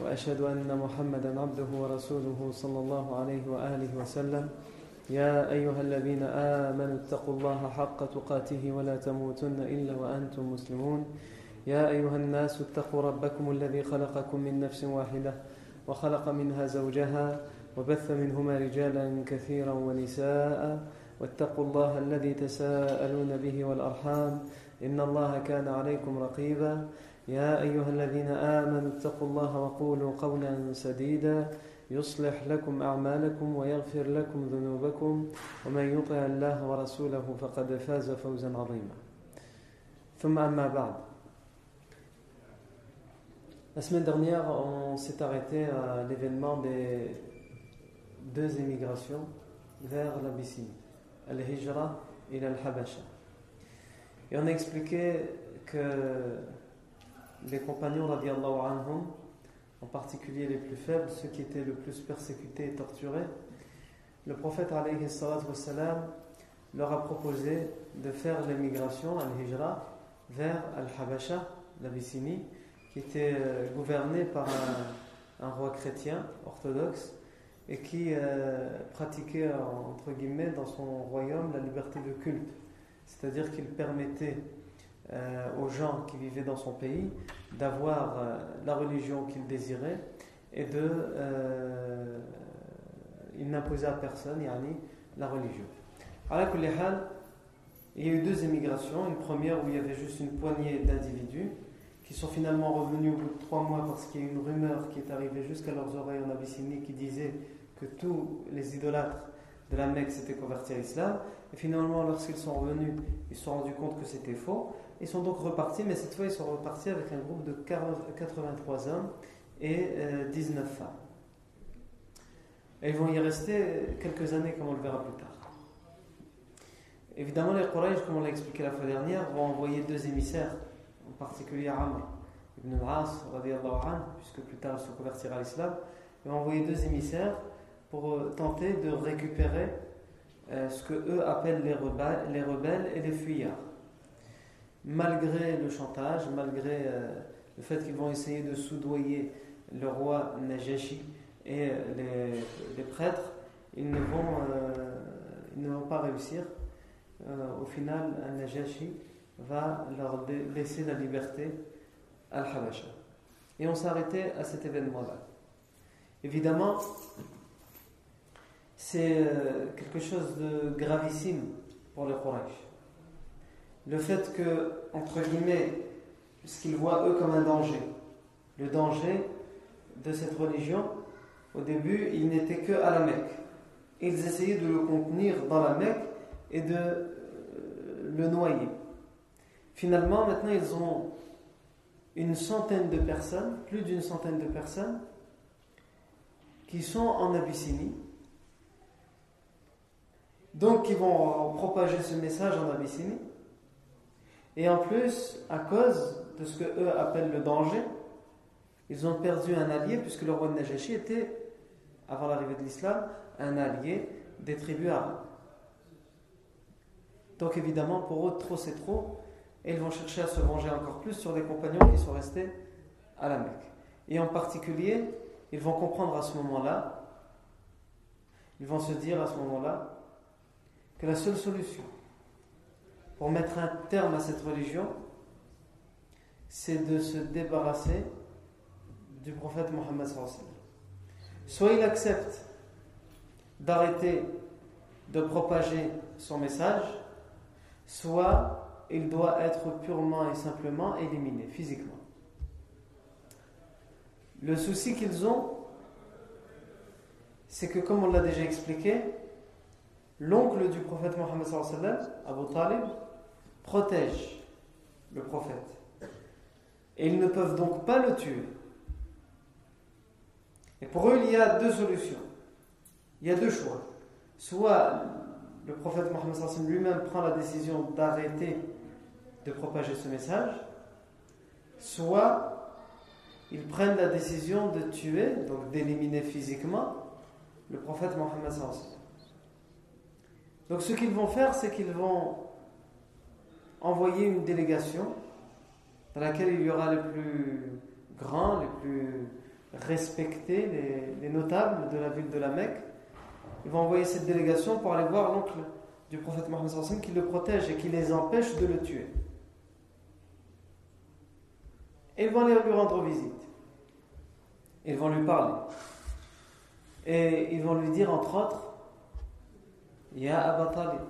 وأشهد أن محمدا عبده ورسوله صلى الله عليه وآله وسلم. يا أيها الذين آمنوا اتقوا الله حق تقاته ولا تموتن إلا وأنتم مسلمون. يا أيها الناس اتقوا ربكم الذي خلقكم من نفس واحدة وخلق منها زوجها وبث منهما رجالا كثيرا ونساء. واتقوا الله الذي تساءلون به والأرحام. إن الله كان عليكم رقيبا. يا أيها الذين آمنوا اتقوا الله وقولوا قولا سديدا يصلح لكم أعمالكم ويغفر لكم ذنوبكم ومن يطع الله ورسوله فقد فاز فوزا عظيما ثم أما بعد La semaine dernière, on s'est arrêté à l'événement des deux émigrations vers l'Abyssinie, Al-Hijra et Al-Habasha. Et on a expliqué que les compagnons anhum, en particulier les plus faibles, ceux qui étaient le plus persécutés et torturés, le prophète alayhi leur a proposé de faire l'émigration, al-Hijra, vers Al-Habasha, l'Abyssinie, qui était gouverné par un, un, roi chrétien orthodoxe et qui euh, pratiquait, entre guillemets, dans son royaume la liberté de culte. C'est-à-dire qu'il permettait euh, aux gens qui vivaient dans son pays d'avoir euh, la religion qu'ils désiraient et de. Euh, il n'imposait à personne, yani, la religion. À il y a eu deux émigrations. Une première où il y avait juste une poignée d'individus qui sont finalement revenus au bout de trois mois parce qu'il y a eu une rumeur qui est arrivée jusqu'à leurs oreilles en Abyssinie qui disait que tous les idolâtres de la Mecque s'étaient convertis à l'islam. Et finalement, lorsqu'ils sont revenus, ils se sont rendus compte que c'était faux. Ils sont donc repartis, mais cette fois, ils sont repartis avec un groupe de 83 hommes et 19 femmes. Et ils vont y rester quelques années, comme on le verra plus tard. Évidemment, les Quraysh, comme on l'a expliqué la fois dernière, vont envoyer deux émissaires, en particulier Amr ibn al-As, puisque plus tard il se convertira à l'islam. Ils vont envoyer deux émissaires pour tenter de récupérer euh, ce que eux appellent les rebelles et les fuyards. Malgré le chantage, malgré euh, le fait qu'ils vont essayer de soudoyer le roi Najashi et les, les prêtres, ils ne vont, euh, pas réussir. au final, Najashi va leur laisser la liberté à Al-Habasha. Et on s'est arrêté à cet événement-là. Évidemment, c'est quelque chose de gravissime pour les Quraysh. Le fait que, entre guillemets, ce qu'ils voient eux comme un danger, le danger de cette religion, au début, il n'était que à la Mecque. Ils essayaient de le contenir dans la Mecque et de le noyer. Finalement, maintenant, ils ont une centaine de personnes, plus d'une centaine de personnes, qui sont en Abyssinie donc, ils vont propager ce message en Abyssinie. Et en plus, à cause de ce que eux appellent le danger, ils ont perdu un allié, puisque le roi de Najashi était, avant l'arrivée de l'islam, un allié des tribus arabes. Donc évidemment, pour eux, trop c'est trop, et ils vont chercher à se venger encore plus sur les compagnons qui sont restés à la Mecque. Et en particulier, ils vont comprendre à ce moment-là, ils vont se dire à ce moment-là, que la seule solution pour mettre un terme à cette religion, c'est de se débarrasser du prophète Mohammed. Soit il accepte d'arrêter de propager son message, soit il doit être purement et simplement éliminé physiquement. Le souci qu'ils ont, c'est que comme on l'a déjà expliqué, l'oncle du prophète Mohammed Abu Talib, protège le prophète. Et ils ne peuvent donc pas le tuer. Et pour eux, il y a deux solutions. Il y a deux choix. Soit le prophète Mohammed lui-même prend la décision d'arrêter de propager ce message, soit ils prennent la décision de tuer, donc d'éliminer physiquement, le prophète Mohammed. Donc ce qu'ils vont faire, c'est qu'ils vont envoyer une délégation dans laquelle il y aura les plus grands, les plus respectés, les, notables de la ville de la Mecque. Ils vont envoyer cette délégation pour aller voir l'oncle du prophète Mohammed qui le protège et qui les empêche de le tuer. Ils vont aller lui rendre visite. Ils vont lui parler. Et ils vont lui dire entre autres Ya Aba Talib,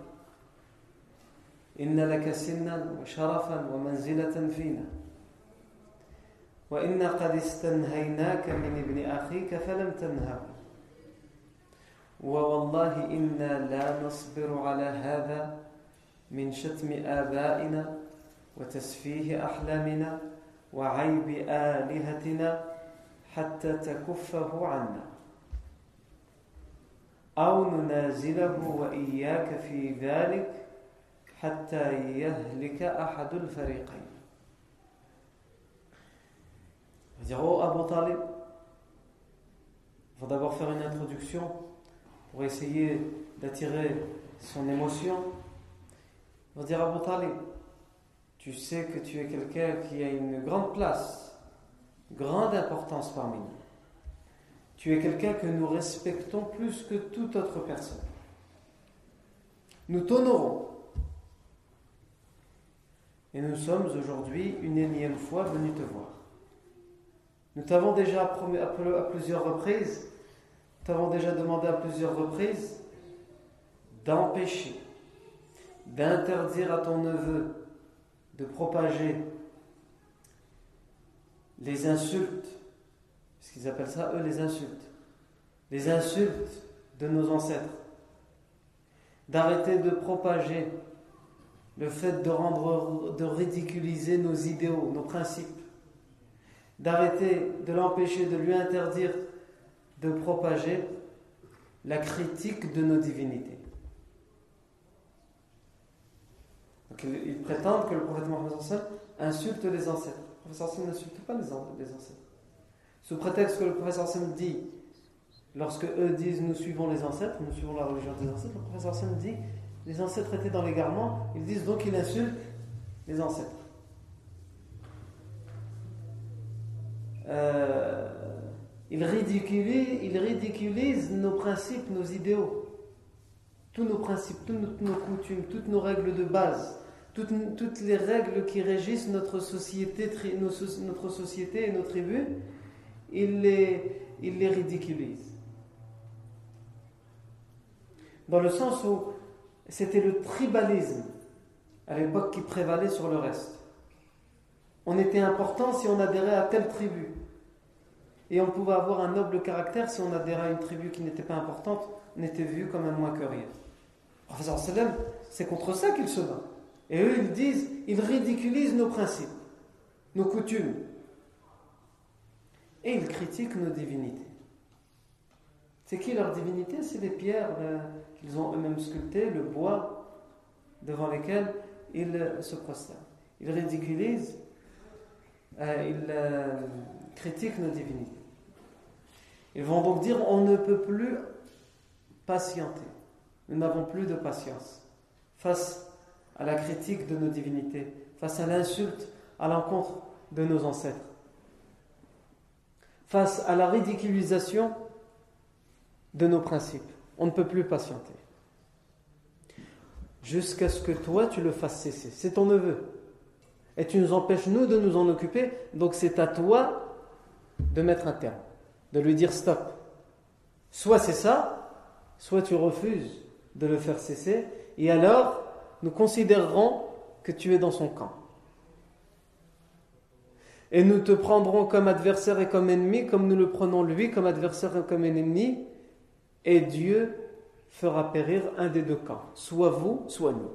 إن لك سنا وشرفا ومنزلة فينا. وإنا قد استنهيناك من ابن أخيك فلم تنهه. ووالله إنا لا نصبر على هذا من شتم آبائنا وتسفيه أحلامنا وعيب آلهتنا حتى تكفه عنا. أو ننازله وإياك في ذلك حتى يهلك أحد الفريقين dire oh Abu Talib il faut d'abord faire une introduction pour essayer d'attirer son émotion il va dire Abu Talib tu sais que tu es quelqu'un qui a une grande place grande importance parmi nous tu es quelqu'un que nous respectons plus que toute autre personne nous t'honorons et nous sommes aujourd'hui une énième fois venus te voir. Nous t'avons déjà appelé à plusieurs reprises, t'avons déjà demandé à plusieurs reprises d'empêcher, d'interdire à ton neveu de propager les insultes, ce qu'ils appellent ça, eux, les insultes, les insultes de nos ancêtres, d'arrêter de propager le fait de rendre, de ridiculiser nos idéaux, nos principes, d'arrêter, de l'empêcher, de lui interdire de propager la critique de nos divinités. ils prétendent que le prophète Mohammed insulte les ancêtres. Le prophète n'insulte pas les ancêtres. Sous prétexte que le prophète dit, lorsque eux disent nous suivons les ancêtres, nous suivons la religion des ancêtres, le prophète dit les ancêtres étaient dans l'égarement, ils disent donc qu'il insulte les ancêtres. Euh, il, ridiculise, nos principes, nos idéaux, tous nos principes, toutes nos coutumes, toutes nos règles de base, toutes, les règles qui régissent notre société, notre société et nos tribus, il les, il les ridiculise. Dans le sens où c'était le tribalisme à l'époque qui prévalait sur le reste. On était important si on adhérait à telle tribu. Et on pouvait avoir un noble caractère si on adhérait à une tribu qui n'était pas importante, on était vu comme un moins que rien. Professeur Salem, c'est contre ça qu'il se bat. Et eux, ils disent, ils ridiculisent nos principes, nos coutumes. Et ils critiquent nos divinités. C'est qui leur divinité? C'est les pierres qu'ils ont eux-mêmes sculptées, le bois devant lesquels ils se prosternent. Ils ridiculisent, euh, ils euh, critiquent nos divinités. Ils vont donc dire on ne peut plus patienter. Nous n'avons plus de patience face à la critique de nos divinités, face à l'insulte à l'encontre de nos ancêtres, face à la ridiculisation de nos principes. On ne peut plus patienter. Jusqu'à ce que toi, tu le fasses cesser. C'est ton neveu. Et tu nous empêches, nous, de nous en occuper. Donc c'est à toi de mettre un terme. De lui dire stop. Soit c'est ça, soit tu refuses de le faire cesser. Et alors, nous considérerons que tu es dans son camp. Et nous te prendrons comme adversaire et comme ennemi, comme nous le prenons lui comme adversaire et comme ennemi, et Dieu fera périr un des deux camps, soit vous, soit nous.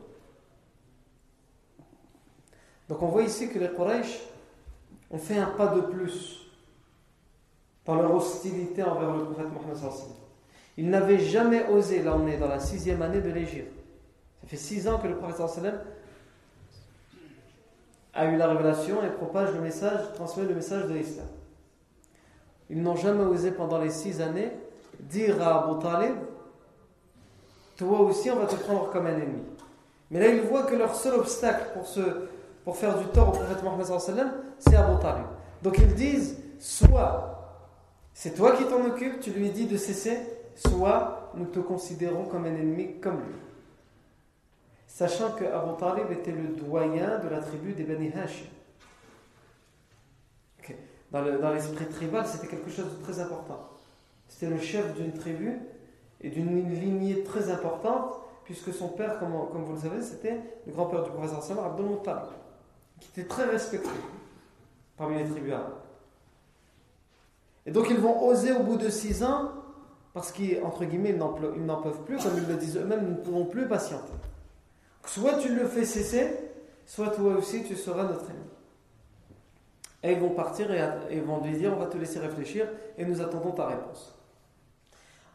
Donc on voit ici que les Quraysh ont fait un pas de plus par leur hostilité envers le prophète Mohammed. Ils n'avaient jamais osé, là on est dans la sixième année de l'Égypte. Ça fait six ans que le prophète a eu la révélation et propage le message, transmet le message de l'islam. Ils n'ont jamais osé pendant les six années dire à Abu Talib Toi aussi, on va te prendre comme un ennemi. Mais là, ils voient que leur seul obstacle pour, faire du tort au prophète Mohammed, c'est Abu Talib. Donc ils disent Soit c'est toi qui t'en occupes, tu lui dis de cesser, soit nous te considérons comme un ennemi comme lui. Sachant que Abu Talib était le doyen de la tribu des Bani Hashim. Dans l'esprit tribal, c'était quelque chose de très important. C'était le chef d'une tribu et d'une lignée très importante, puisque son père, comme, vous le savez, c'était le grand-père du professeur Abdul Muttalib, qui était très respecté parmi les tribus arabes. Et donc ils vont oser au bout de six ans, parce qu'entre guillemets, ils n'en peuvent plus, comme ils le disent eux-mêmes, ils ne pourront plus patienter. Soit tu le fais cesser, soit toi aussi tu seras notre ennemi. Et ils vont partir et, ils vont lui dire on va te laisser réfléchir et nous attendons ta réponse.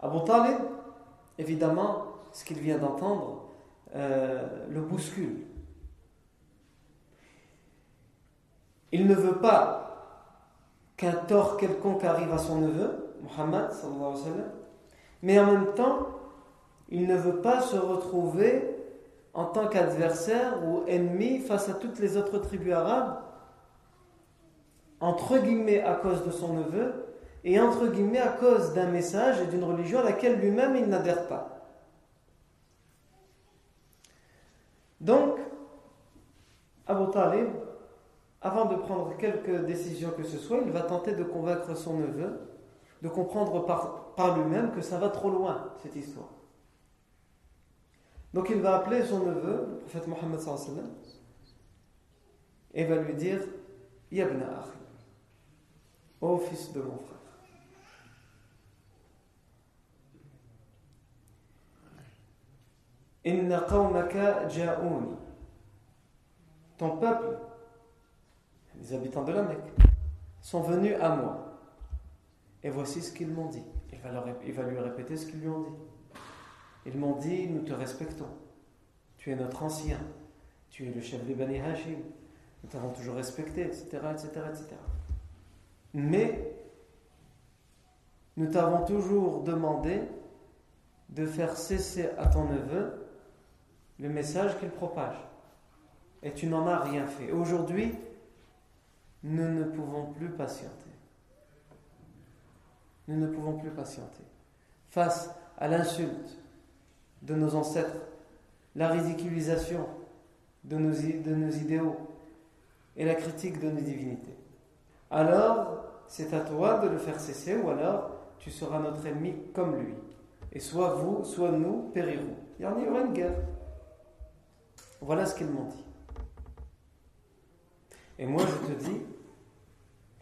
Abu Talib, évidemment, ce qu'il vient d'entendre, euh, le bouscule. Il ne veut pas qu'un tort quelconque arrive à son neveu, Muhammad, mais en même temps, il ne veut pas se retrouver en tant qu'adversaire ou ennemi face à toutes les autres tribus arabes, entre guillemets à cause de son neveu, et entre guillemets à cause d'un message et d'une religion à laquelle lui-même il n'adhère pas. Donc, Abu Talib, avant de prendre quelque décision que ce soit, il va tenter de convaincre son neveu de comprendre par, lui-même que ça va trop loin, cette histoire. Donc il va appeler son neveu, le prophète Mohammed sallam, et va lui dire Yabna Akhi, ô fils de mon frère. Inna qawmaka ja'ouni. Ton peuple, les habitants de la Mecque, sont venus à moi. Et voici ce qu'ils m'ont dit. Il va, lui répéter ce qu'ils lui ont dit. Ils m'ont dit, nous te respectons. Tu es notre ancien. Tu es le chef des Bani Hashim. Nous t'avons toujours respecté, etc., etc., etc. Mais nous t'avons toujours demandé de faire cesser à ton neveu le message qu'il propage. Et tu n'en as rien fait. Aujourd'hui, nous ne pouvons plus patienter. Nous ne pouvons plus patienter. Face à l'insulte, de nos ancêtres, la ridiculisation de nos, idéaux et la critique de nos divinités. Alors, c'est à toi de le faire cesser ou alors tu seras notre ennemi comme lui. Et soit vous, soit nous périrons. Il y aura une guerre. Voilà ce qu'elles m'ont dit. Et moi, je te dis,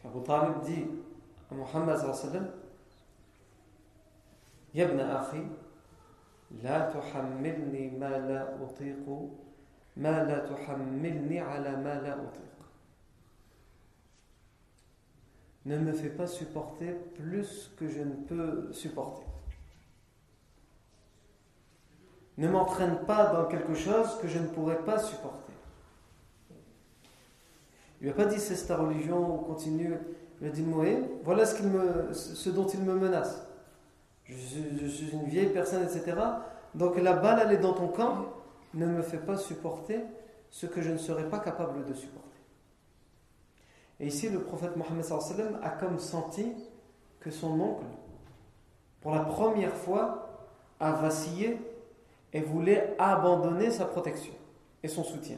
Abu Talib dit à Muhammad sallam, Yabna akhi, la tuhammilni ma la utiqu, ma ala ma la. Ne me fais pas supporter plus que je ne peux supporter. Ne m'entraîne pas dans quelque chose que je ne pourrais pas supporter. Il n'a pas dit c'est ta religion ou continue. Il a dit voilà ce, me, ce dont il me menace je, suis une vieille personne, etc. Donc la balle, elle est dans ton camp, ne me fais pas supporter ce que je ne serais pas capable de supporter. Et ici, le prophète Mohammed a comme senti que son oncle, pour la première fois, a vacillé et voulait abandonner sa protection et son soutien.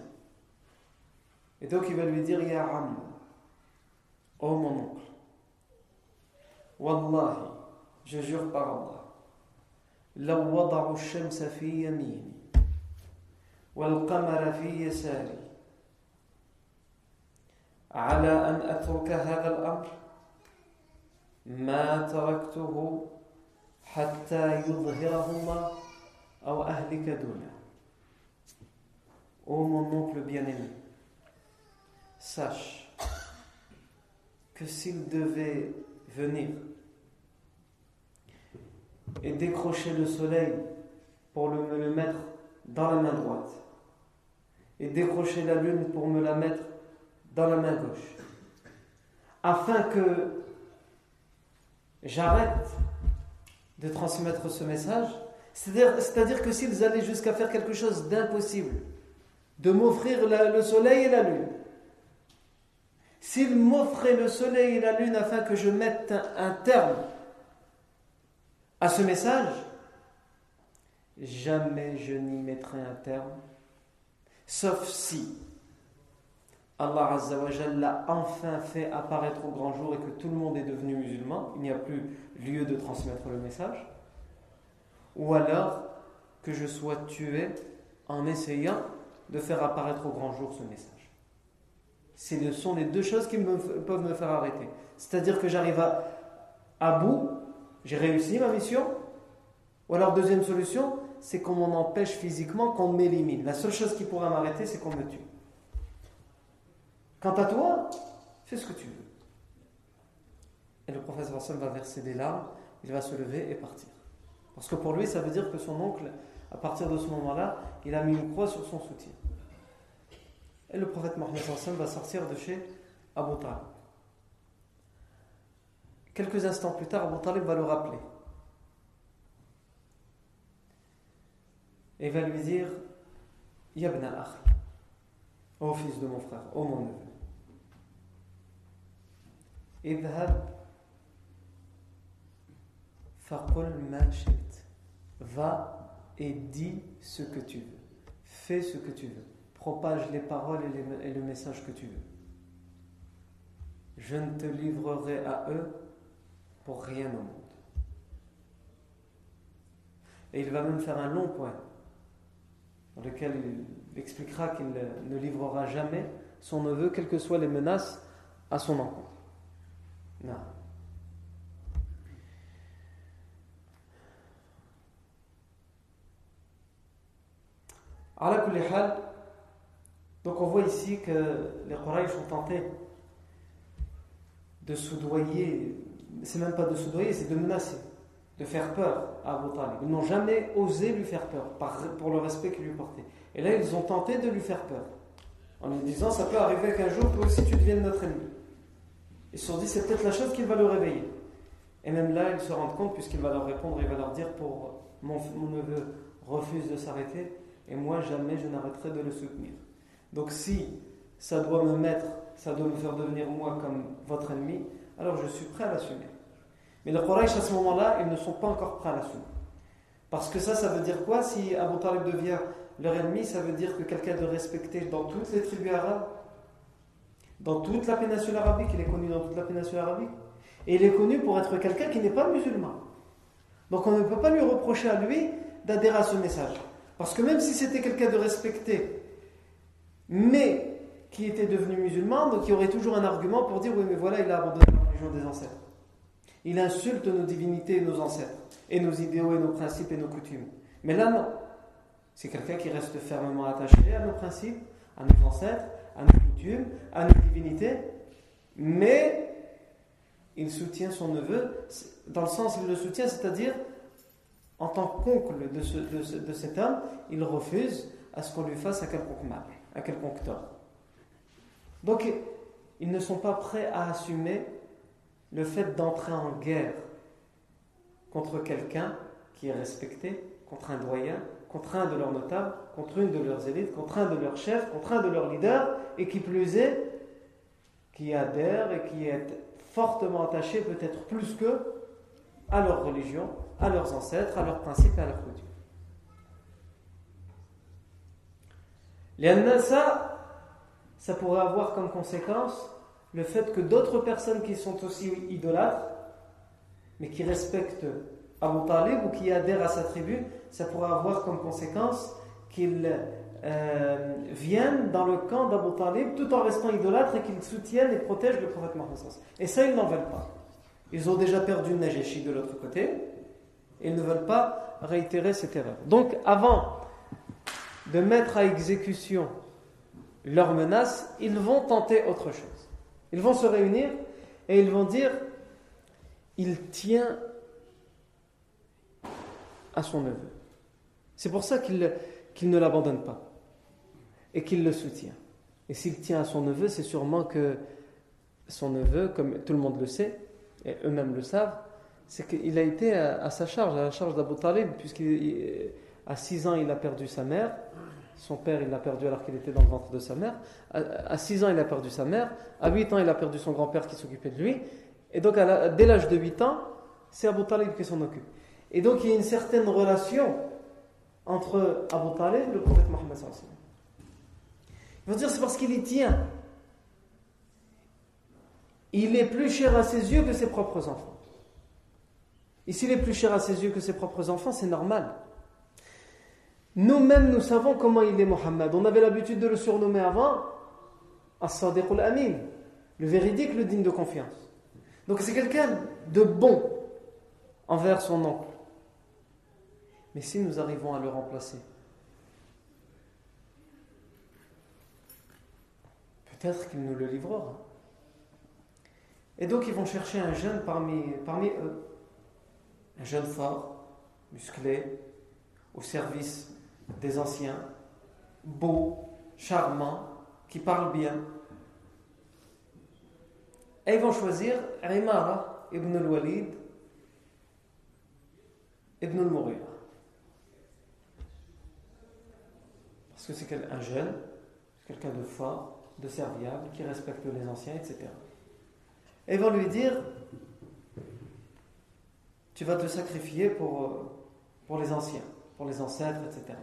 Et donc il va lui dire Ya Ram, oh mon oncle, Wallahi, je jure par Allah لو وضعوا الشمس في يميني والقمر في يساري على أن أترك هذا الأمر ما تركته حتى يظهره الله أو أهلك دونه Ô mon oncle bien-aimé, sache que s'il devait venir et décrocher le soleil pour me le mettre dans la main droite et décrocher la lune pour me la mettre dans la main gauche afin que j'arrête de transmettre ce message c'est-à-dire que s'ils allaient jusqu'à faire quelque chose d'impossible, de m'offrir le soleil et la lune, s'ils m'offraient le soleil et la lune afin que je mette un, terme à ce message, jamais je n'y mettrai un terme, sauf si Allah Azzawajal l'a enfin fait apparaître au grand jour et que tout le monde est devenu musulman, il n'y a plus lieu de transmettre le message ou alors que je sois tué en essayant de faire apparaître au grand jour ce message. Ce sont les deux choses qui peuvent me faire arrêter. C'est-à-dire que j'arrive à, bout, j'ai réussi ma mission, ou alors deuxième solution, c'est qu'on m'en empêche physiquement, qu'on m'élimine. La seule chose qui pourra m'arrêter, c'est qu'on me tue. Quant à toi, fais ce que tu veux. Et le professeur va verser des larmes, il va se lever et partir. Parce que pour lui, ça veut dire que son oncle, à partir de ce moment-là, il a mis une croix sur son soutien. Et le prophète Mohammed va sortir de chez Abu Talib. Quelques instants plus tard, Abu Talib va le rappeler. Et va lui dire Yabna Akhi, ô fils de mon frère, ô mon neveu, Va et dis ce que tu veux. Fais ce que tu veux. Propage les paroles et, le message que tu veux. Je ne te livrerai à eux pour rien au monde. Et il va même faire un long point dans lequel il expliquera qu'il ne livrera jamais son neveu, quelles que soient les menaces à son encontre. Donc on voit ici que les Quraysh sont tentés de soudoyer, c'est même pas de soudoyer, c'est de menacer, de faire peur à Abu Talib. Ils n'ont jamais osé lui faire peur pour le respect qu'il lui portait. Et là, ils ont tenté de lui faire peur en lui disant Ça peut arriver qu'un jour, toi aussi, tu deviennes notre ennemi. Ils se sont dit C'est peut-être la chose qui va le réveiller. Et même là, ils se rendent compte, puisqu'il va leur répondre, il va leur dire Pour mon neveu refuse de s'arrêter, et moi jamais je n'arrêterai de le soutenir. Donc si ça doit me mettre, ça doit me faire devenir moi comme votre ennemi, alors je suis prêt à l'assumer. Mais les Quraysh à ce moment-là, ils ne sont pas encore prêts à l'assumer. Parce que ça, ça veut dire quoi Si Abu Talib devient leur ennemi, ça veut dire que quelqu'un de respecté dans toutes les tribus arabes, dans toute la péninsule arabique, il est connu dans toute la péninsule arabique, et il est connu pour être quelqu'un qui n'est pas musulman. Donc on ne peut pas lui reprocher à lui d'adhérer à ce message. Parce que même si c'était quelqu'un de respecté, mais qui était devenu musulman, donc il y aurait toujours un argument pour dire oui, mais voilà, il a abandonné la religion des ancêtres. Il insulte nos divinités et nos ancêtres, et nos idéaux et nos principes et nos coutumes. Mais là, non. C'est quelqu'un qui reste fermement attaché à nos principes, à nos ancêtres, à nos coutumes, à nos divinités, mais il soutient son neveu, dans le sens il le soutient, c'est-à-dire tant qu'oncle de, cet homme, il refuse à ce qu'on lui fasse à quelconque mal, à quelconque tort. Donc, ils ne sont pas prêts à assumer le fait d'entrer en guerre contre quelqu'un qui est respecté, contre un doyen, contre un de leurs notables, contre une de leurs élites, contre un de leurs chefs, contre un de leurs leaders, et qui plus est, qui adhère et qui est fortement attaché, peut-être plus qu'eux, à leur religion, à leurs ancêtres, à leurs principes et à leurs coutumes. Les ça, ça pourrait avoir comme conséquence le fait que d'autres personnes qui sont aussi idolâtres, mais qui respectent Abu Talib ou qui adhèrent à sa tribu, ça pourrait avoir comme conséquence qu'ils euh, viennent dans le camp d'Abu Talib tout en restant idolâtres et qu'ils soutiennent et protègent le prophète Mohammed. Et ça, ils n'en veulent pas. Ils ont déjà perdu Najashi de l'autre côté, ils ne veulent pas réitérer cette erreur. Donc, avant de mettre à exécution leurs menaces, ils vont tenter autre chose. Ils vont se réunir et ils vont dire il tient à son neveu. C'est pour ça qu'il ne l'abandonne pas et qu'il le soutient. Et s'il tient à son neveu, c'est sûrement que son neveu, comme tout le monde le sait, et eux-mêmes le savent, c'est qu'il a été à, sa charge, à la charge d'Abu Talib, puisqu'à 6 ans, il a perdu sa mère. Son père, il l'a perdu alors qu'il était dans le ventre de sa mère. À 6 ans, il a perdu sa mère. À 8 ans, il a perdu son grand-père qui s'occupait de lui. Et donc, dès l'âge de 8 ans, c'est Abu Talib qui s'en occupe. Et donc, il y a une certaine relation entre Abu Talib et le prophète Mohammed. Il faut dire c'est parce qu'il y tient. Il est plus cher à ses yeux que ses propres enfants. Et s'il est plus cher à ses yeux que ses propres enfants, c'est normal. Nous-mêmes, nous savons comment il est Mohammed. On avait l'habitude de le surnommer avant As-Sadiq al-Amin, le véridique, le digne de confiance. Donc c'est quelqu'un de bon envers son oncle. Mais si nous arrivons à le remplacer, peut-être qu'il nous le livrera. Et donc ils vont chercher un jeune parmi, parmi eux, un jeune fort, musclé, au service des anciens, beau, charmant, qui parle bien. Et ils vont choisir Imara ibn al-Walid ibn al-Mughira. Parce que c'est un jeune, quelqu'un de fort, de serviable, qui respecte les anciens, etc. Et ils vont lui dire Tu vas te sacrifier pour, euh, pour les anciens, pour les ancêtres, etc.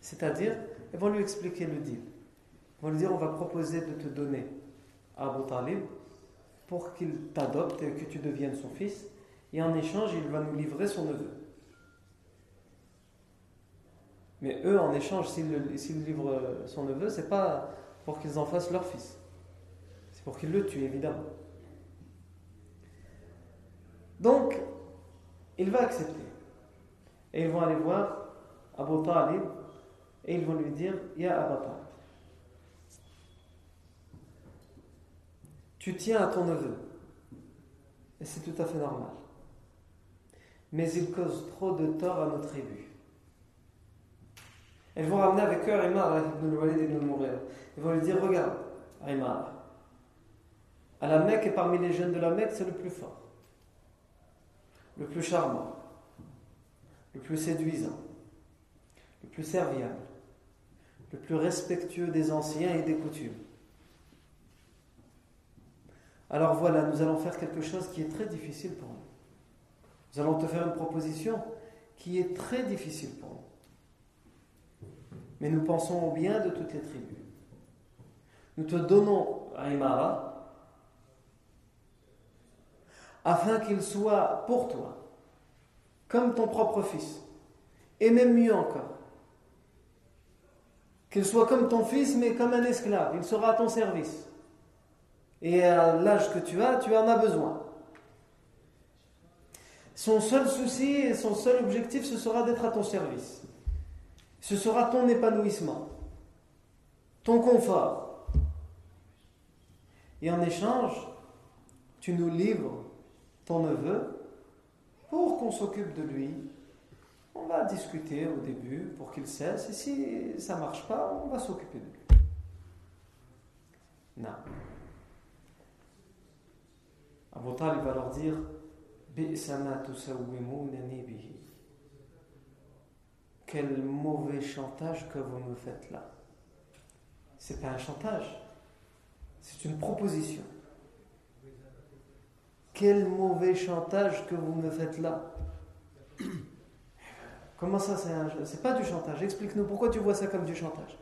C'est-à-dire, ils vont lui expliquer le deal. Ils vont lui dire On va proposer de te donner à Abu Talib pour qu'il t'adopte et que tu deviennes son fils. Et en échange, il va nous livrer son neveu. Mais eux, en échange, s'ils livrent son neveu, c'est pas pour qu'ils en fassent leur fils. C'est pour qu'ils le tuent, évidemment. Donc, il va accepter. Et ils vont aller voir Abu Talib et ils vont lui dire Ya Abu Talib, tu tiens à ton neveu. Et c'est tout à fait normal. Mais il cause trop de tort à notre tribu. Ils vont ramener avec eux Aymar ibn Walid ibn Ils vont lui dire Regarde, Aymar, à la Mecque et parmi les jeunes de la Mecque, c'est le plus fort, le plus charmant, le plus séduisant, le plus serviable, le plus respectueux des anciens et des coutumes. Alors voilà, nous allons faire quelque chose qui est très difficile pour nous. Nous allons te faire une proposition qui est très difficile pour nous mais nous pensons au bien de toutes les tribus. Nous te donnons Aymara afin qu'il soit pour toi comme ton propre fils, et même mieux encore, qu'il soit comme ton fils, mais comme un esclave, il sera à ton service. Et à l'âge que tu as, tu en as besoin. Son seul souci et son seul objectif, ce sera d'être à ton service ce sera ton épanouissement, ton confort. Et en échange, tu nous livres ton neveu pour qu'on s'occupe de lui. On va discuter au début pour qu'il cesse, et si ça ne marche pas, on va s'occuper de lui. Non. Abu il va leur dire quel mauvais chantage que vous me faites là. C'est pas un chantage, c'est une proposition. Quel mauvais chantage que vous me faites là. Comment ça, c'est pas du chantage Explique-nous pourquoi tu vois ça comme du chantage?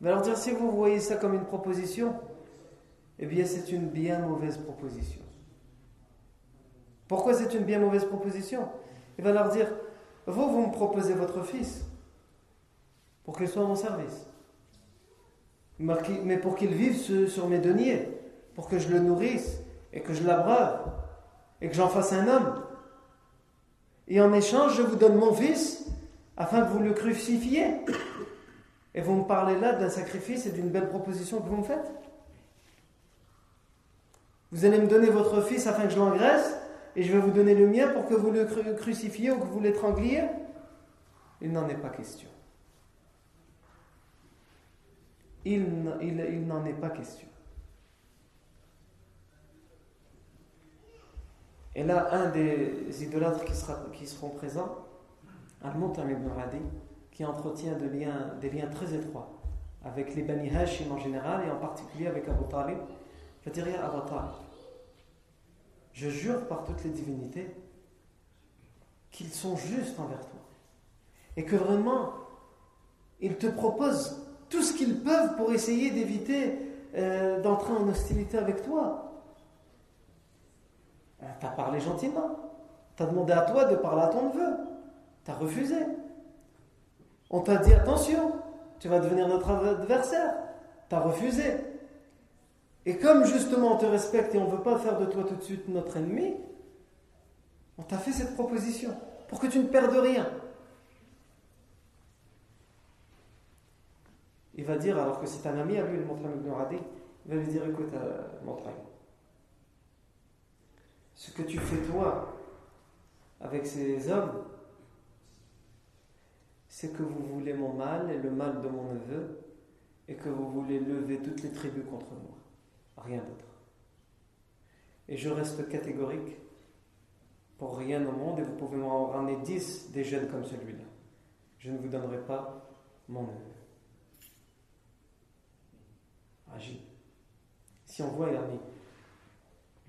Mais alors dire si vous voyez ça comme une proposition, eh bien c'est une bien mauvaise proposition. Pourquoi c'est une bien mauvaise proposition? Il va leur dire vous, vous me proposez votre fils pour qu'il soit à mon service. Mais pour qu'il vive sur mes deniers, pour que je le nourrisse et que je l'abreuve et que j'en fasse un homme. Et en échange, je vous donne mon fils afin que vous le crucifiez. Et vous me parlez là d'un sacrifice et d'une belle proposition que vous me faites Vous allez me donner votre fils afin que je l'engraisse et je vais vous donner le mien pour que vous le crucifiez ou que vous l'étrangliez Il n'en est pas question. Il, il, n'en est pas question. Et là, un des idolâtres qui, sera, qui seront présents, Al-Mutam ibn qui entretient liens, des liens très étroits avec les Bani Hashim en général et en particulier avec Abu Talib, va dire à Abu Talib Je jure par toutes les divinités qu'ils sont justes envers toi et que vraiment ils te proposent tout ce qu'ils peuvent pour essayer d'éviter euh, d'entrer en hostilité avec toi. Euh, tu as parlé gentiment. Tu as demandé à toi de parler à ton neveu. Tu as refusé. On t'a dit attention, tu vas devenir notre adversaire. Tu as refusé. Et comme justement on te respecte et on ne veut pas faire de toi tout de suite notre ennemi, on t'a fait cette proposition pour que tu ne perdes rien. Il va dire, alors que c'est un ami à lui, le Montram ibn Radi, il va lui dire écoute, euh, ce que tu fais toi avec ces hommes, c'est que vous voulez mon mal et le mal de mon neveu, et que vous voulez lever toutes les tribus contre moi. Rien d'autre. Et je reste catégorique pour rien au monde, et vous pouvez m'en ramener dix des jeunes comme celui-là. Je ne vous donnerai pas mon neveu. Agis. Si on voit, Yami,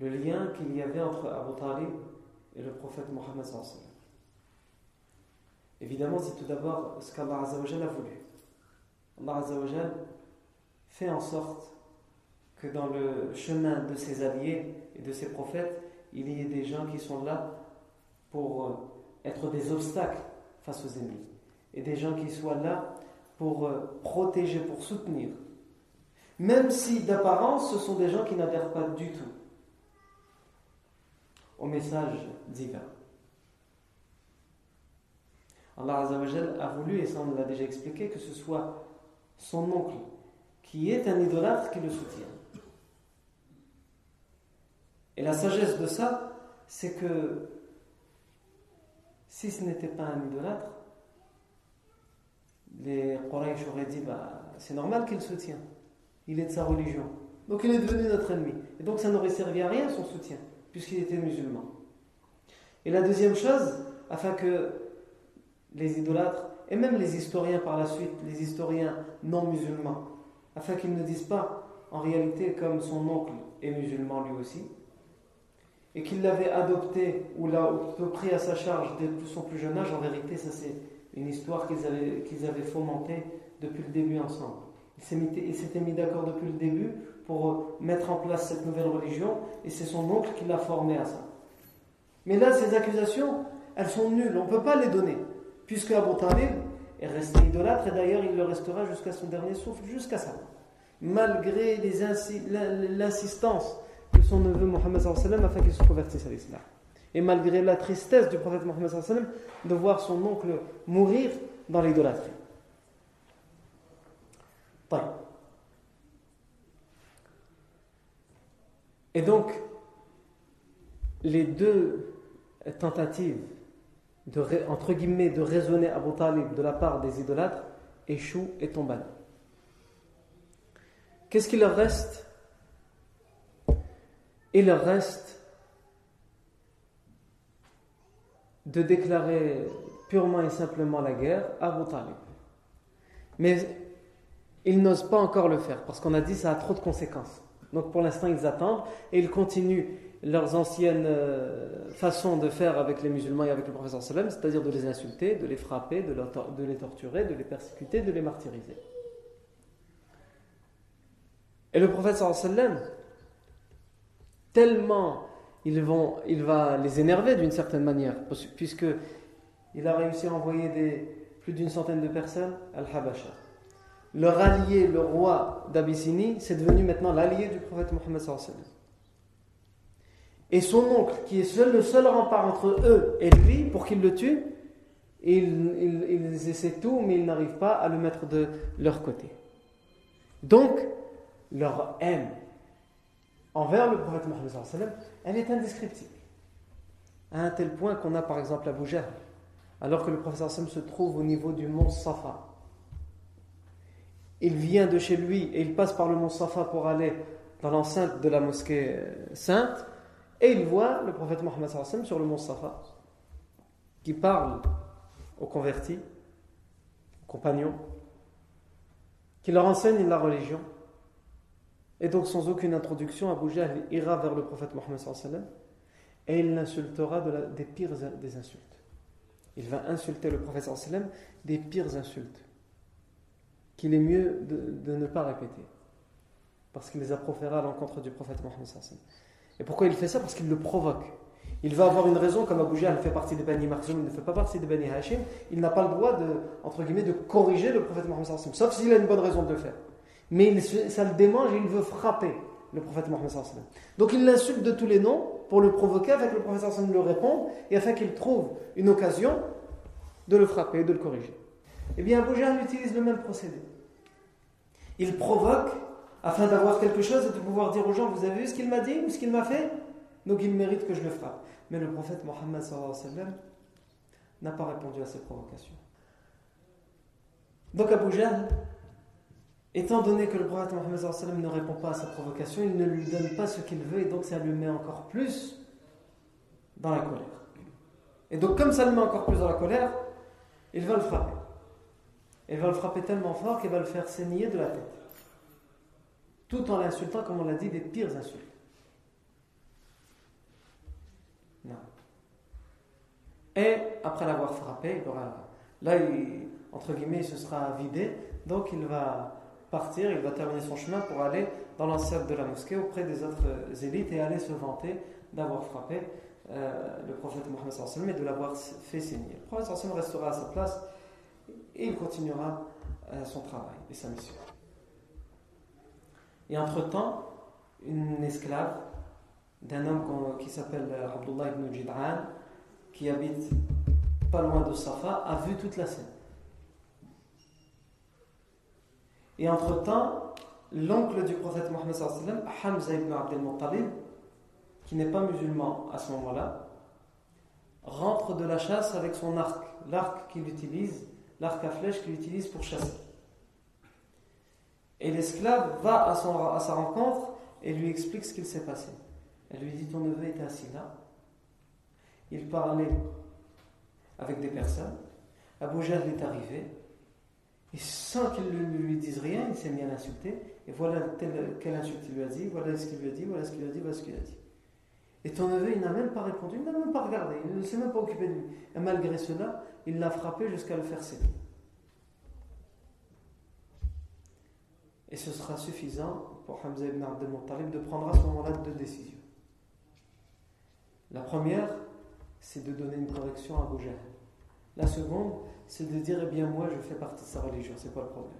le lien qu'il y avait entre Abu Talib et le prophète Mohammed Évidemment, c'est tout d'abord ce qu'Allah a voulu. Allah fait en sorte que dans le chemin de ses alliés et de ses prophètes, il y ait des gens qui sont là pour euh, être des obstacles face aux ennemis. Et des gens qui soient là pour euh, protéger, pour soutenir. Même si d'apparence, ce sont des gens qui n'adhèrent pas du tout au message divin. Allah a voulu, et ça on l'a déjà expliqué, que ce soit son oncle qui est un idolâtre qui le soutient. Et la sagesse de ça, c'est que si ce n'était pas un idolâtre, les Quraysh auraient dit bah, c'est normal qu'il soutient. Il est de sa religion. Donc il est devenu notre ennemi. Et donc ça n'aurait servi à rien son soutien, puisqu'il était musulman. Et la deuxième chose, afin que les idolâtres, et même les historiens par la suite, les historiens non musulmans, afin qu'ils ne disent pas, en réalité, comme son oncle est musulman lui aussi, et qu'il l'avait adopté ou l'a pris à sa charge dès son plus jeune âge, en vérité, ça c'est une histoire qu'ils avaient, qu'ils avaient fomentée depuis le début ensemble. Ils s'étaient mis d'accord depuis le début pour mettre en place cette nouvelle religion, et c'est son oncle qui l'a formé à ça. Mais là, ces accusations, elles sont nulles, on ne peut pas les donner puisque Abu Talib est resté idolâtre, et d'ailleurs il le restera jusqu'à son dernier souffle, jusqu'à ça. Malgré l'insistance de son neveu Mohammed afin qu'il se convertisse à l'islam. Et malgré la tristesse du prophète Mohammed de voir son oncle mourir dans l'idolâtrie. Et donc, les deux tentatives de, entre guillemets, de raisonner Abu Talib de la part des idolâtres échoue et tombe Qu'est-ce qu'il leur reste? Il leur reste de déclarer purement et simplement la guerre à Abu Talib. Mais ils n'osent pas encore le faire parce qu'on a dit ça a trop de conséquences. Donc pour l'instant ils attendent et ils continuent leurs anciennes euh, façons de faire avec les musulmans et avec le professeur sallam, c'est-à-dire de les insulter, de les frapper, de, les torturer, de les persécuter, de les martyriser. Et le prophète sallam, tellement il va les énerver d'une certaine manière, puisque il a réussi à envoyer plus d'une centaine de personnes à Al-Habasha. Leur allié, le roi d'Abyssinie, c'est devenu maintenant l'allié du prophète Mohammed et son oncle, qui est le seul rempart entre eux et lui, pour qu'il le tue, ils, essaient tout, mais ils n'arrivent pas à le mettre de leur côté. Donc, leur haine envers le prophète Mohammed, elle est indescriptible. À un tel point qu'on a par exemple Abu Jahl, alors que le Sam se trouve au niveau du mont Safa. Il vient de chez lui et il passe par le mont Safa pour aller dans l'enceinte de la mosquée euh, sainte et il voit le prophète Mohammed sur le mont Safa qui parle aux convertis, aux compagnons, qui leur enseigne la religion. Et donc, sans aucune introduction, Abu Jahl ira vers le prophète Mohammed et il l'insultera de des pires des insultes. Il va insulter le prophète des pires insultes qu'il est mieux de, ne pas répéter parce qu'il les a proférés à l'encontre du prophète Mohammed. Et pourquoi il fait ça? Parce qu'il le provoque. Il va avoir une raison, comme Abu Jahl fait partie des Bani Makhzoum, il ne fait pas partie des Bani Hashim, il n'a pas le droit de, entre guillemets, de corriger le prophète Mohammed, sauf s'il a une bonne raison de le faire. Mais ça le démange et il veut frapper le prophète Mohammed. Donc il l'insulte de tous les noms pour le provoquer, afin que le prophète le réponde et afin qu'il trouve une occasion de le frapper, de le corriger. Eh bien, Abu utilise le même procédé. Il provoque afin d'avoir quelque chose et de pouvoir dire aux gens Vous avez vu ce qu'il m'a dit ou ce qu'il m'a fait? Donc il mérite que je le frappe. Mais le prophète Mohammed n'a pas répondu à ces provocations. Donc Abu étant donné que le prophète Mohammed ne répond pas à sa provocation, il ne lui donne pas ce qu'il veut et donc ça lui met encore plus dans la colère. Et donc comme ça le met encore plus dans la colère, il va le frapper. Il va le frapper tellement fort qu'il va le faire saigner de la tête. Tout en l'insultant, comme on l'a dit, des pires insultes. Non. Et après l'avoir frappé, là, il, entre guillemets, il se sera vidé. Donc il va partir, il va terminer son chemin pour aller dans l'enceinte de la mosquée auprès des autres élites et aller se vanter d'avoir frappé euh, le prophète Mohammed et de l'avoir fait saigner. Le prophète restera à sa place et il continuera euh, son travail et sa mission. Et entre-temps, une esclave d'un homme qui s'appelle euh, Abdullah ibn Jid'an, qui habite pas loin de Safa, a vu toute la scène. Et entre-temps, l'oncle du prophète Mohammed, Hamza ibn Abdel Muttalib, qui n'est pas musulman à ce moment-là, rentre de la chasse avec son arc, l'arc qu'il utilise l'arc à flèche qu'il utilise pour chasser. Et l'esclave va à, son, à sa rencontre et lui explique ce qu'il s'est passé. Elle lui dit Ton neveu était assis là. Il parlait avec des personnes. Abu Jahl est arrivé. Et sans qu'il ne lui dise rien, il s'est mis à l'insulter. Et voilà quelle insulte il lui a dit, voilà ce qu'il lui a dit, voilà ce qu'il a dit, voilà ce qu'il a dit. Et ton neveu, il n'a même pas répondu, il n'a même pas regardé, il ne s'est même pas occupé de lui. Et malgré cela, il l'a frappé jusqu'à le faire céder. Et ce sera suffisant pour Hamza ibn Abdel de prendre à ce moment-là deux décisions. La première, c'est de donner une correction à Abu La seconde, c'est de dire Eh bien, moi, je fais partie de sa religion, c'est pas le problème.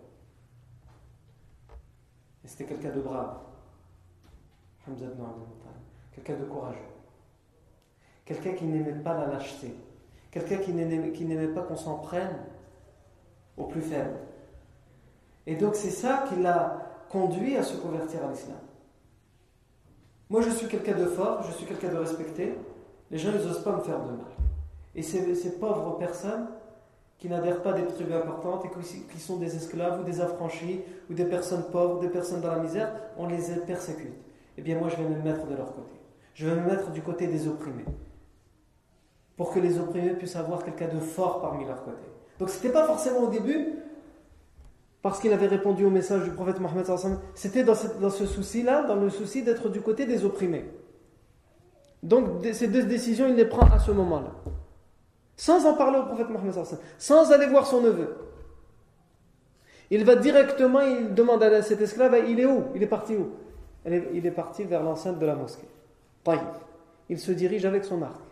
Et c'était quelqu'un de brave, Hamza ibn Abdel quelqu'un de courageux, quelqu'un qui n'aimait pas la lâcheté, Quelqu'un qui n'aimait pas qu'on s'en prenne au plus faible. Et donc c'est ça qui l'a conduit à se convertir à l'islam. Moi je suis quelqu'un de fort, je suis quelqu'un de respecté, les gens n'osent pas me faire de mal. Et ces, ces pauvres personnes qui n'adhèrent pas à des tribus importantes et qui sont des esclaves ou des affranchis ou des personnes pauvres, des personnes dans la misère, on les persécute. Eh bien moi je vais me mettre de leur côté. Je vais me mettre du côté des opprimés pour que les opprimés puissent avoir quelqu'un de fort parmi leur côté. Donc ce n'était pas forcément au début parce qu'il avait répondu au message du prophète Mohammed c'était dans, dans, ce souci-là, dans le souci d'être du côté des opprimés. Donc ces deux décisions, il les prend à ce moment-là. Sans en parler au prophète Mohammed sans aller voir son neveu. Il va directement, il demande à cet esclave, il est où? Il est parti où? Il est parti vers l'enceinte de la mosquée. Il se dirige avec son arc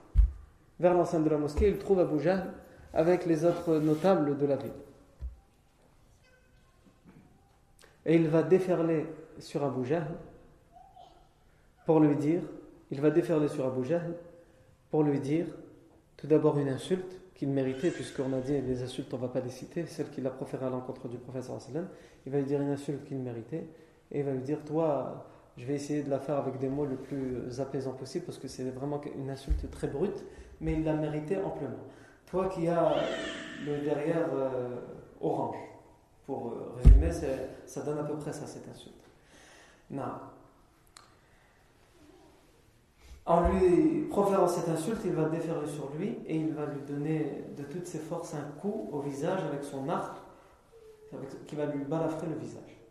vers l'enceinte de la mosquée, il trouve Abu Jahl avec les autres notables de la ville. Et il va déferler sur Abu Jahl pour lui dire, il va déferler sur Abu pour lui dire tout d'abord une insulte qu'il méritait, puisqu'on a dit les insultes, on ne va pas les citer, celle qu'il a proférée à l'encontre du professeur il va lui dire une insulte qu'il méritait, et il va lui dire Toi, je vais essayer de la faire avec des mots le plus apaisants possible, parce que c'est vraiment une insulte très brute, mais il l'a mérité amplement. Toi qui as le derrière euh, orange, pour euh, résumer, ça donne à peu près ça cette insulte. Non. En lui proférant cette insulte, il va déférer sur lui et il va lui donner de toutes ses forces un coup au visage avec son arc qui va lui balafrer le visage.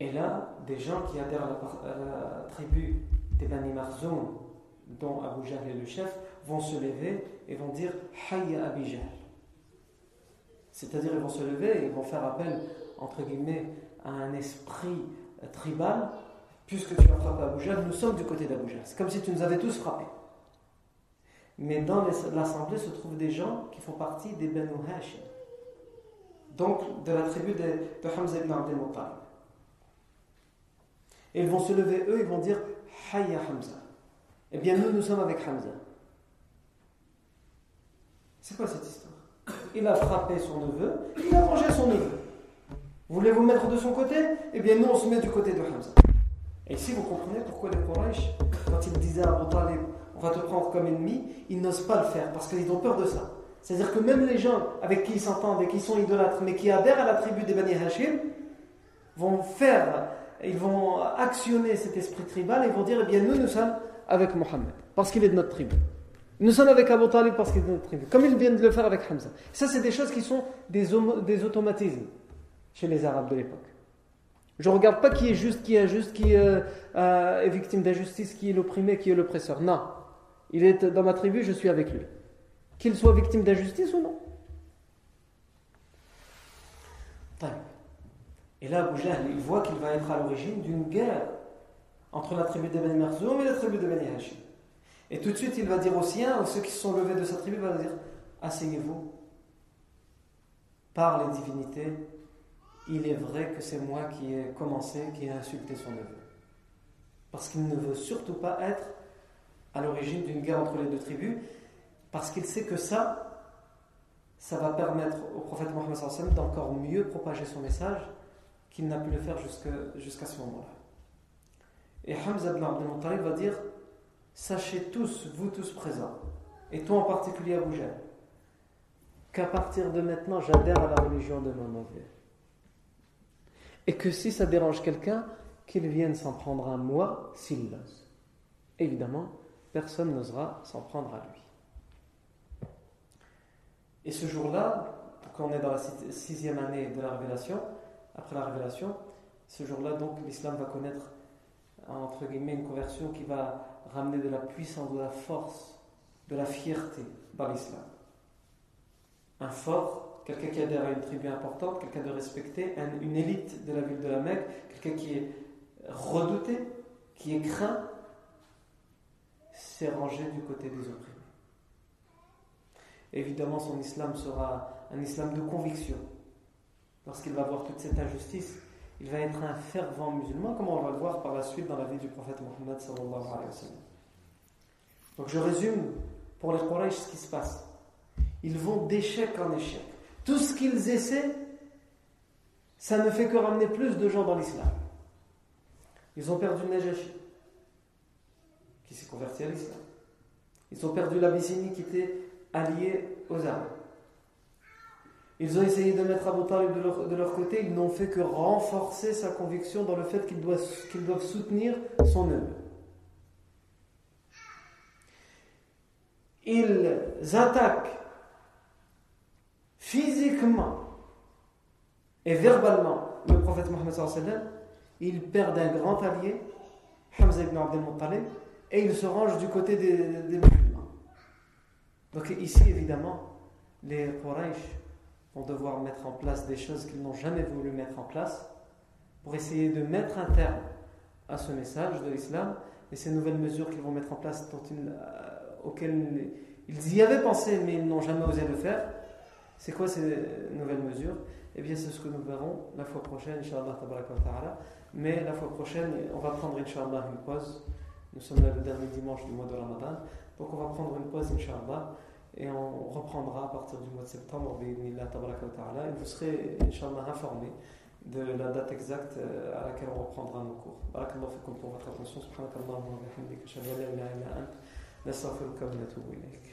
Et là, des gens qui adhèrent à la, tribu des Bani Marzoum, dont Abu Jahl est le chef, vont se lever et vont dire Hayya Abi Jahl. C'est-à-dire, ils vont se lever et ils vont faire appel, entre guillemets, à un esprit tribal, puisque tu as frappé Abu Jahl, nous sommes du côté d'Abu Jahl. C'est comme si tu nous avais tous frappés. Mais dans l'assemblée se trouvent des gens qui font partie des Banu Hashim, donc de la tribu de, de Hamza ibn Abdel Muttalib. Et ils vont se lever, eux, ils vont dire Hayya Hamza. Eh bien, nous, nous sommes avec Hamza. C'est quoi cette histoire? Il a frappé son neveu, il a vengé son neveu. Voulez-vous mettre de son côté? Eh bien, nous, on se met du côté de Hamza. Et ici, vous comprenez pourquoi les Quraysh, quand ils disaient à Abu Talib, on va te prendre comme ennemi, ils n'osent pas le faire parce qu'ils ont peur de ça. C'est-à-dire que même les gens avec qui ils s'entendent et qui sont idolâtres, mais qui adhèrent à la tribu des Bani Hashim, vont faire, ils vont actionner cet esprit tribal et vont dire, eh bien, nous, nous sommes avec Mohammed, parce qu'il est de notre tribu. Nous sommes avec Abu Talib parce qu'il est de notre tribu, comme ils viennent de le faire avec Hamza. Ça, c'est des choses qui sont des, des automatismes chez les Arabes de l'époque. Je ne regarde pas qui est juste, qui est injuste, qui euh, est victime d'injustice, qui est l'opprimé, qui est l'oppresseur. Non. Il est dans ma tribu, je suis avec lui. Qu'il soit victime d'injustice ou non. Et là, Abu Jahl, il voit qu'il va être à l'origine d'une guerre entre la tribu de et la tribu de. Et tout de suite, il va dire aux siens, ceux qui sont levés de sa tribu, il va dire Asseyez-vous par les divinités. Il est vrai que c'est moi qui ai commencé, qui ai insulté son neveu. Parce qu'il ne veut surtout pas être à l'origine d'une guerre entre les deux tribus, parce qu'il sait que ça, ça va permettre au prophète Mohammed d'encore mieux propager son message qu'il n'a pu le faire jusqu'à ce moment-là. Et Hamza ibn Abdel va dire Sachez tous, vous tous présents, et toi en particulier Abu Jahl, qu'à partir de maintenant, j'adhère à la religion de mon neveu. Et que si ça dérange quelqu'un, qu'il vienne s'en prendre à moi s'il l'ose. Évidemment, personne n'osera s'en prendre à lui. Et ce jour-là, quand on est dans la sixième année de la révélation, après la révélation, ce jour-là, donc, l'islam va connaître, entre guillemets, une conversion qui va ramener de la puissance, de la force, de la fierté dans l'islam. Un fort, quelqu'un qui adhère à une tribu importante, quelqu'un de respecté, une élite de la ville de la Mecque, quelqu'un qui est redouté, qui est craint, s'est rangé du côté des opprimés. Évidemment, son islam sera un islam de conviction. Lorsqu'il va voir toute cette injustice, il va être un fervent musulman, comme on va le voir par la suite dans la vie du prophète Mohammed Donc je résume pour les Quraysh ce qui se passe. Ils vont d'échec en échec. Tout ce qu'ils essaient, ça ne fait que ramener plus de gens dans l'islam. Ils ont perdu Najashi, qui s'est converti à l'islam. Ils ont perdu l'Abyssinie qui était alliée aux Arabes. Ils ont essayé de mettre Abu Talib de leur, côté, ils n'ont fait que renforcer sa conviction dans le fait qu'ils doivent, soutenir son œuvre. Ils attaquent physiquement et verbalement le prophète Mohammed ils perdent un grand allié, Hamza ibn Abdel Muttalib, et ils se rangent du côté des, des musulmans. Donc ici, évidemment, les Quraysh vont devoir mettre en place des choses qu'ils n'ont jamais voulu mettre en place pour essayer de mettre un terme à ce message de l'islam et ces nouvelles mesures qu'ils vont mettre en place euh, auxquelles ils y avaient pensé mais ils n'ont jamais osé le faire. C'est quoi ces nouvelles mesures? Eh bien, c'est ce que nous verrons la fois prochaine, Inch'Allah. Mais la fois prochaine, on va prendre, Inch'Allah, une pause. Nous sommes là le dernier dimanche du mois de Ramadan. Donc, on va prendre une pause, Inch'Allah et on reprendra à partir du mois de septembre et vous serez Inch'Allah informé de la date exacte euh, à laquelle on reprendra nos cours. Pour votre attention. La.